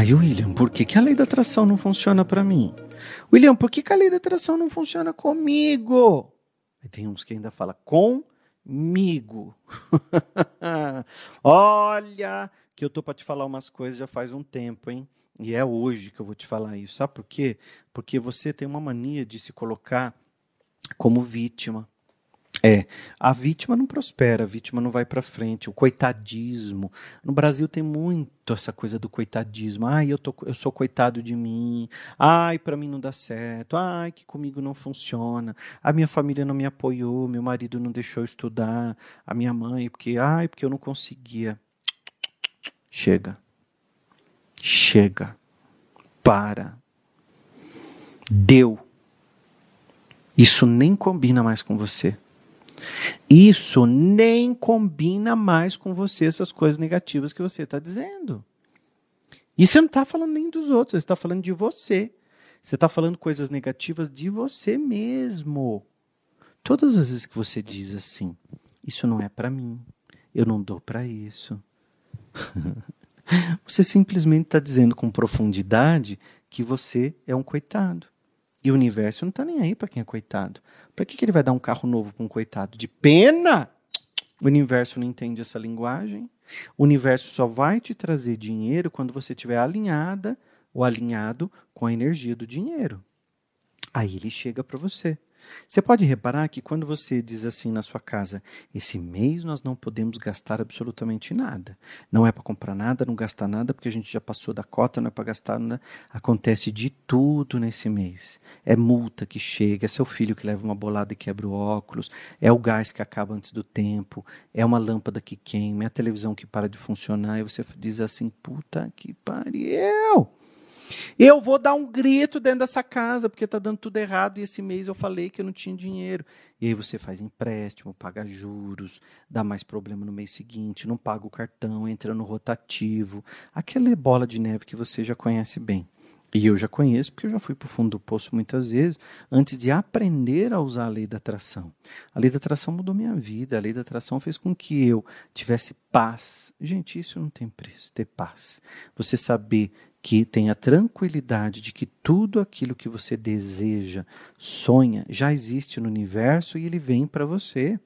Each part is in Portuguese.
Ai, William, por que, que a lei da atração não funciona para mim? William, por que, que a lei da atração não funciona comigo? E tem uns que ainda fala comigo. Olha, que eu tô para te falar umas coisas já faz um tempo, hein? E é hoje que eu vou te falar isso. Sabe por quê? Porque você tem uma mania de se colocar como vítima. É, a vítima não prospera, a vítima não vai para frente, o coitadismo. No Brasil tem muito essa coisa do coitadismo. Ai, eu, tô, eu sou coitado de mim. Ai, para mim não dá certo. Ai, que comigo não funciona. A minha família não me apoiou, meu marido não deixou eu estudar, a minha mãe, porque ai, porque eu não conseguia. Chega. Chega. Para. Deu. Isso nem combina mais com você. Isso nem combina mais com você, essas coisas negativas que você está dizendo. E você não está falando nem dos outros, você está falando de você. Você está falando coisas negativas de você mesmo. Todas as vezes que você diz assim, isso não é para mim, eu não dou para isso. você simplesmente está dizendo com profundidade que você é um coitado. E o universo não está nem aí para quem é coitado. Para que, que ele vai dar um carro novo para um coitado? De pena? O universo não entende essa linguagem. O universo só vai te trazer dinheiro quando você estiver alinhada ou alinhado com a energia do dinheiro. Aí ele chega para você. Você pode reparar que quando você diz assim na sua casa, esse mês nós não podemos gastar absolutamente nada. Não é para comprar nada, não gastar nada, porque a gente já passou da cota, não é para gastar nada. Acontece de tudo nesse mês. É multa que chega, é seu filho que leva uma bolada e quebra o óculos, é o gás que acaba antes do tempo, é uma lâmpada que queima, é a televisão que para de funcionar, e você diz assim, puta que pariu! Eu vou dar um grito dentro dessa casa, porque está dando tudo errado e esse mês eu falei que eu não tinha dinheiro. E aí você faz empréstimo, paga juros, dá mais problema no mês seguinte, não paga o cartão, entra no rotativo. Aquela bola de neve que você já conhece bem. E eu já conheço, porque eu já fui para o fundo do poço muitas vezes, antes de aprender a usar a lei da atração. A lei da atração mudou minha vida, a lei da atração fez com que eu tivesse paz. Gente, isso não tem preço, ter paz. Você saber que tenha tranquilidade de que tudo aquilo que você deseja, sonha, já existe no universo e ele vem para você.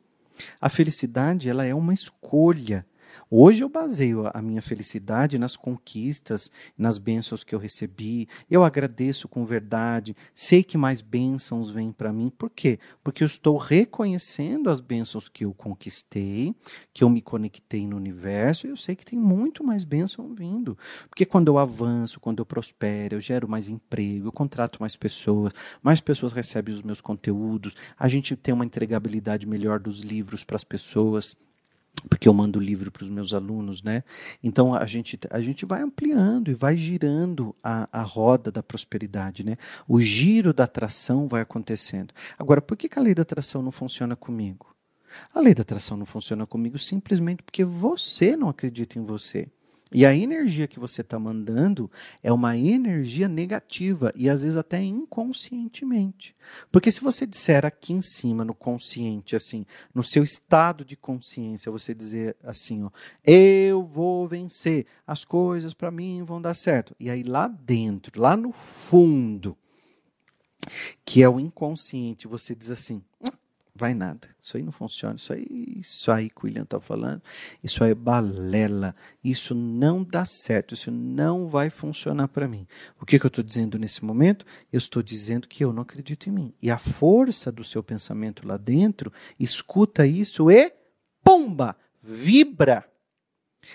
A felicidade, ela é uma escolha. Hoje eu baseio a minha felicidade nas conquistas, nas bênçãos que eu recebi. Eu agradeço com verdade. Sei que mais bênçãos vêm para mim. Por quê? Porque eu estou reconhecendo as bênçãos que eu conquistei, que eu me conectei no universo. E eu sei que tem muito mais bênção vindo. Porque quando eu avanço, quando eu prospero, eu gero mais emprego, eu contrato mais pessoas, mais pessoas recebem os meus conteúdos, a gente tem uma entregabilidade melhor dos livros para as pessoas porque eu mando livro para os meus alunos, né? Então a gente, a gente vai ampliando e vai girando a, a roda da prosperidade, né? O giro da atração vai acontecendo. Agora, por que, que a lei da atração não funciona comigo? A lei da atração não funciona comigo simplesmente porque você não acredita em você. E a energia que você está mandando é uma energia negativa e às vezes até inconscientemente. Porque se você disser aqui em cima, no consciente, assim, no seu estado de consciência, você dizer assim, ó, eu vou vencer, as coisas para mim vão dar certo. E aí lá dentro, lá no fundo, que é o inconsciente, você diz assim, vai nada. Isso aí não funciona. Isso aí, isso aí que o William está falando, isso aí é balela. Isso não dá certo. Isso não vai funcionar para mim. O que, que eu estou dizendo nesse momento? Eu estou dizendo que eu não acredito em mim. E a força do seu pensamento lá dentro escuta isso e pumba! Vibra!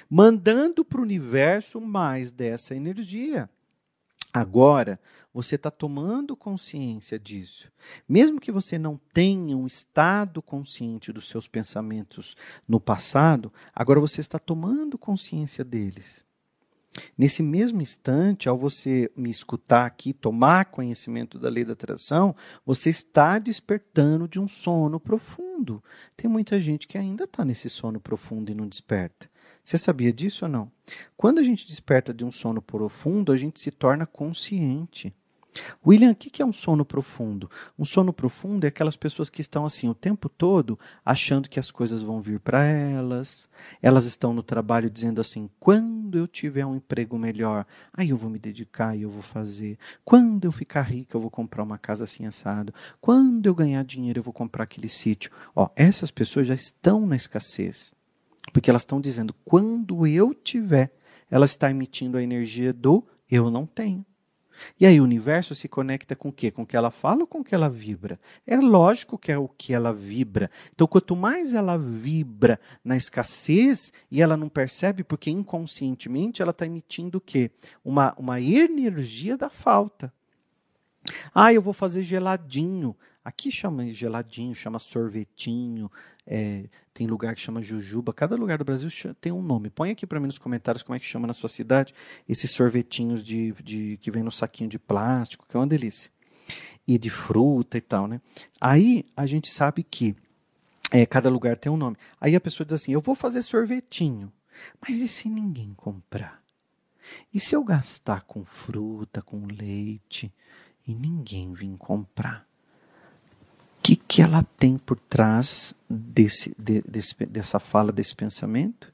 Mandando para o universo mais dessa energia. Agora, você está tomando consciência disso. Mesmo que você não tenha um estado consciente dos seus pensamentos no passado, agora você está tomando consciência deles. Nesse mesmo instante, ao você me escutar aqui, tomar conhecimento da lei da atração, você está despertando de um sono profundo. Tem muita gente que ainda está nesse sono profundo e não desperta. Você sabia disso ou não? Quando a gente desperta de um sono profundo, a gente se torna consciente. William, o que é um sono profundo? Um sono profundo é aquelas pessoas que estão assim o tempo todo achando que as coisas vão vir para elas. Elas estão no trabalho dizendo assim: quando eu tiver um emprego melhor, aí eu vou me dedicar e eu vou fazer. Quando eu ficar rica, eu vou comprar uma casa assim assado. Quando eu ganhar dinheiro, eu vou comprar aquele sítio. Ó, essas pessoas já estão na escassez. Porque elas estão dizendo, quando eu tiver, ela está emitindo a energia do eu não tenho. E aí o universo se conecta com o quê? Com o que ela fala ou com o que ela vibra? É lógico que é o que ela vibra. Então, quanto mais ela vibra na escassez e ela não percebe, porque inconscientemente ela está emitindo o quê? Uma, uma energia da falta. Ah, eu vou fazer geladinho. Aqui chama geladinho, chama sorvetinho, é, tem lugar que chama jujuba. Cada lugar do Brasil tem um nome. Põe aqui para mim nos comentários como é que chama na sua cidade esses sorvetinhos de, de que vem no saquinho de plástico, que é uma delícia. E de fruta e tal, né? Aí a gente sabe que é, cada lugar tem um nome. Aí a pessoa diz assim: eu vou fazer sorvetinho, mas e se ninguém comprar? E se eu gastar com fruta, com leite e ninguém vir comprar? Que, que ela tem por trás desse, de, desse, dessa fala, desse pensamento?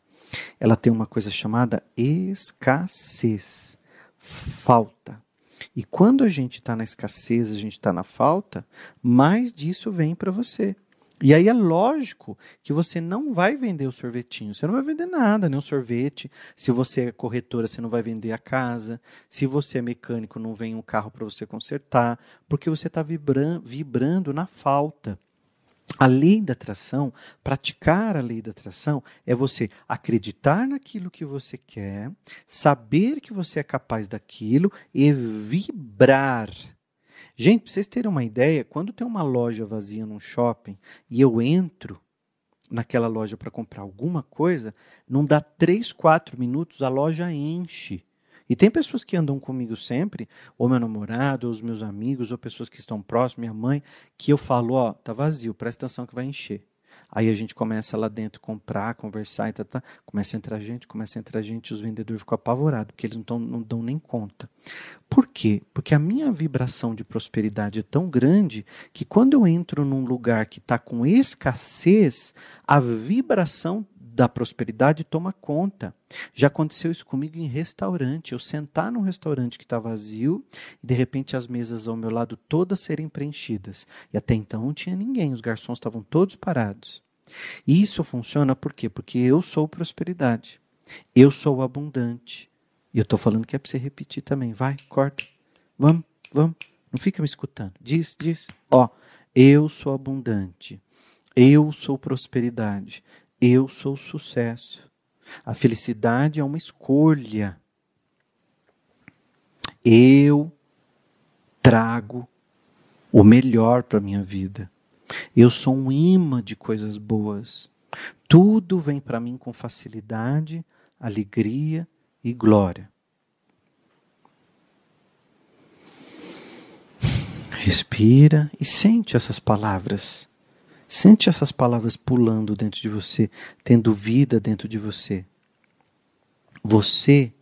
Ela tem uma coisa chamada escassez, falta. E quando a gente está na escassez, a gente está na falta, mais disso vem para você. E aí é lógico que você não vai vender o sorvetinho, você não vai vender nada, nem o sorvete. Se você é corretora, você não vai vender a casa. Se você é mecânico, não vem um carro para você consertar, porque você está vibrando, vibrando na falta. A lei da atração, praticar a lei da atração, é você acreditar naquilo que você quer, saber que você é capaz daquilo e vibrar Gente, para vocês terem uma ideia, quando tem uma loja vazia num shopping e eu entro naquela loja para comprar alguma coisa, não dá 3, 4 minutos, a loja enche. E tem pessoas que andam comigo sempre, ou meu namorado, ou os meus amigos, ou pessoas que estão próximas, minha mãe, que eu falo, ó, tá vazio, presta atenção que vai encher. Aí a gente começa lá dentro comprar, conversar e tal, tá, começa a entrar gente, começa a entrar gente, os vendedores ficam apavorados, porque eles não, tão, não dão nem conta. Por quê? Porque a minha vibração de prosperidade é tão grande que quando eu entro num lugar que está com escassez, a vibração da prosperidade toma conta. Já aconteceu isso comigo em restaurante. Eu sentar num restaurante que está vazio e de repente as mesas ao meu lado todas serem preenchidas. E até então não tinha ninguém, os garçons estavam todos parados. E isso funciona por quê? Porque eu sou prosperidade. Eu sou abundante. E eu estou falando que é para você repetir também. Vai, corta. Vamos, vamos. Não fica me escutando. Diz, diz. Ó, eu sou abundante. Eu sou prosperidade. Eu sou sucesso. A felicidade é uma escolha. Eu trago o melhor para a minha vida. Eu sou um imã de coisas boas. Tudo vem para mim com facilidade, alegria e glória. Respira e sente essas palavras Sente essas palavras pulando dentro de você, tendo vida dentro de você. Você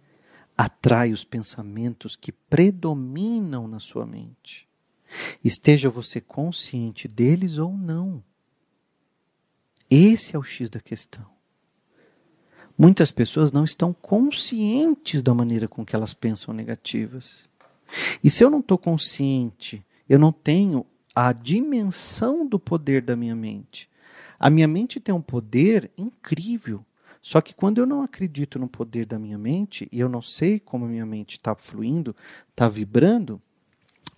atrai os pensamentos que predominam na sua mente. Esteja você consciente deles ou não. Esse é o X da questão. Muitas pessoas não estão conscientes da maneira com que elas pensam negativas. E se eu não estou consciente, eu não tenho a dimensão do poder da minha mente. A minha mente tem um poder incrível. Só que quando eu não acredito no poder da minha mente e eu não sei como a minha mente está fluindo, está vibrando,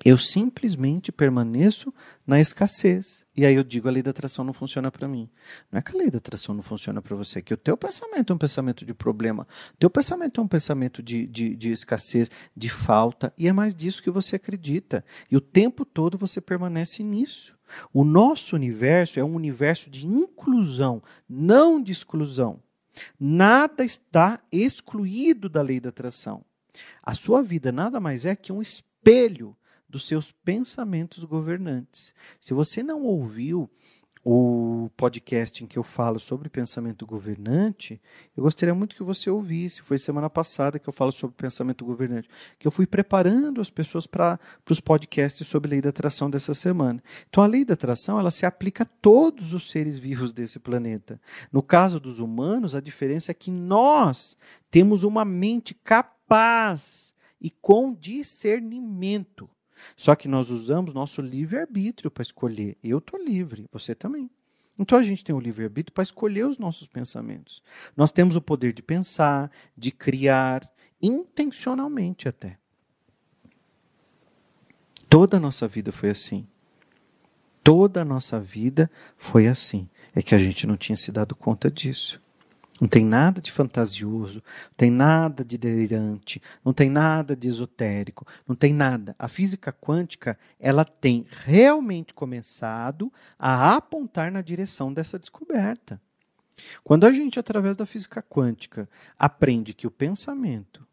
eu simplesmente permaneço na escassez. E aí eu digo, a lei da atração não funciona para mim. Não é que a lei da atração não funciona para você, é que o teu pensamento é um pensamento de problema, o teu pensamento é um pensamento de, de, de escassez, de falta, e é mais disso que você acredita. E o tempo todo você permanece nisso. O nosso universo é um universo de inclusão, não de exclusão. Nada está excluído da lei da atração. A sua vida nada mais é que um espelho dos seus pensamentos governantes. Se você não ouviu o podcast em que eu falo sobre pensamento governante, eu gostaria muito que você ouvisse. Foi semana passada que eu falo sobre pensamento governante, que eu fui preparando as pessoas para os podcasts sobre lei da atração dessa semana. Então, a lei da atração ela se aplica a todos os seres vivos desse planeta. No caso dos humanos, a diferença é que nós temos uma mente capaz e com discernimento só que nós usamos nosso livre-arbítrio para escolher. Eu estou livre, você também. Então a gente tem o livre-arbítrio para escolher os nossos pensamentos. Nós temos o poder de pensar, de criar, intencionalmente até. Toda a nossa vida foi assim. Toda a nossa vida foi assim. É que a gente não tinha se dado conta disso. Não tem nada de fantasioso, não tem nada de delirante, não tem nada de esotérico, não tem nada. A física quântica, ela tem realmente começado a apontar na direção dessa descoberta. Quando a gente, através da física quântica, aprende que o pensamento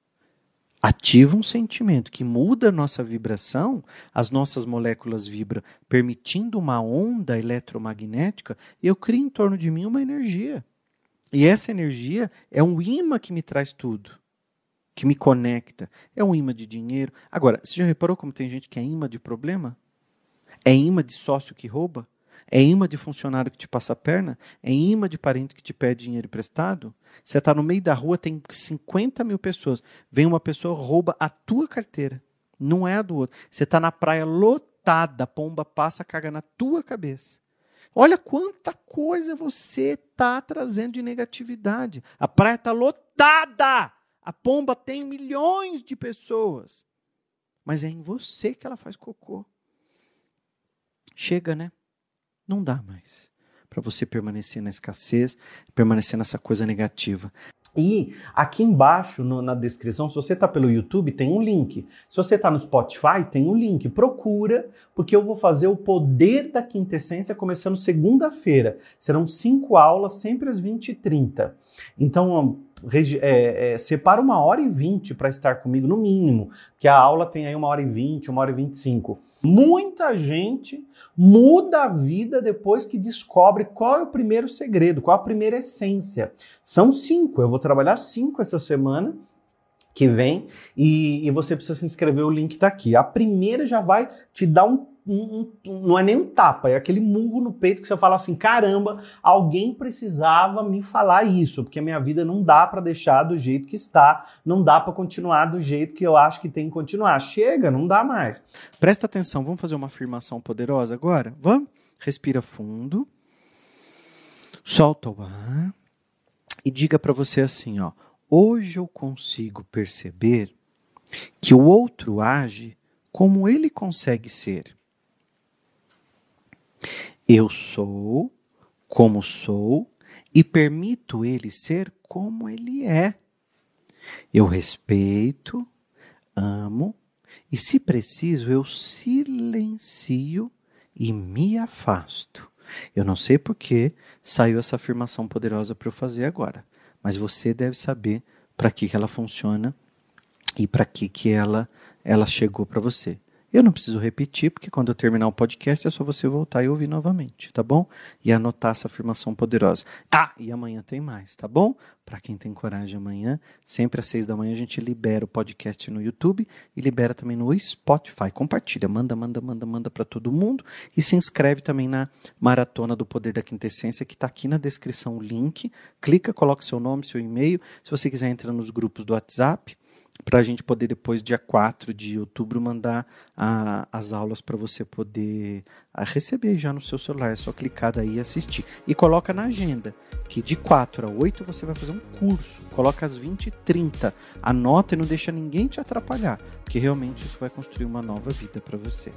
ativa um sentimento que muda a nossa vibração, as nossas moléculas vibram, permitindo uma onda eletromagnética, eu crio em torno de mim uma energia. E essa energia é um imã que me traz tudo, que me conecta. É um imã de dinheiro. Agora, você já reparou como tem gente que é imã de problema? É imã de sócio que rouba? É imã de funcionário que te passa a perna? É imã de parente que te pede dinheiro emprestado? Você está no meio da rua, tem 50 mil pessoas. Vem uma pessoa, rouba a tua carteira. Não é a do outro. Você está na praia lotada, a pomba passa, caga na tua cabeça. Olha quanta coisa você está trazendo de negatividade. A praia está lotada. A pomba tem milhões de pessoas. Mas é em você que ela faz cocô. Chega, né? Não dá mais para você permanecer na escassez, permanecer nessa coisa negativa. E aqui embaixo no, na descrição, se você está pelo YouTube, tem um link. Se você está no Spotify, tem um link. Procura, porque eu vou fazer o poder da quintessência começando segunda-feira. Serão cinco aulas, sempre às 20h30. Então, é, é, separa uma hora e vinte para estar comigo, no mínimo, que a aula tem aí uma hora e vinte, uma hora e vinte e cinco. Muita gente muda a vida depois que descobre qual é o primeiro segredo, qual a primeira essência. São cinco, eu vou trabalhar cinco essa semana que vem e, e você precisa se inscrever, o link está aqui. A primeira já vai te dar um um, um, não é nem um tapa, é aquele murro no peito que você fala assim: caramba, alguém precisava me falar isso, porque a minha vida não dá para deixar do jeito que está, não dá para continuar do jeito que eu acho que tem que continuar. Chega, não dá mais. Presta atenção, vamos fazer uma afirmação poderosa agora? Vamos? Respira fundo, solta o ar e diga para você assim: ó, hoje eu consigo perceber que o outro age como ele consegue ser. Eu sou como sou e permito ele ser como ele é. Eu respeito, amo e, se preciso, eu silencio e me afasto. Eu não sei por que saiu essa afirmação poderosa para eu fazer agora, mas você deve saber para que, que ela funciona e para que, que ela, ela chegou para você. Eu não preciso repetir, porque quando eu terminar o podcast é só você voltar e ouvir novamente, tá bom? E anotar essa afirmação poderosa. Ah, e amanhã tem mais, tá bom? Para quem tem coragem amanhã, sempre às seis da manhã a gente libera o podcast no YouTube e libera também no Spotify. Compartilha, manda, manda, manda, manda para todo mundo e se inscreve também na Maratona do Poder da Quintessência, que está aqui na descrição o link. Clica, coloca seu nome, seu e-mail. Se você quiser entrar nos grupos do WhatsApp, para a gente poder depois, dia 4 de outubro, mandar a, as aulas para você poder a, receber já no seu celular. É só clicar daí e assistir. E coloca na agenda que de 4 a 8 você vai fazer um curso. Coloca às 20 e 30. Anota e não deixa ninguém te atrapalhar, porque realmente isso vai construir uma nova vida para você.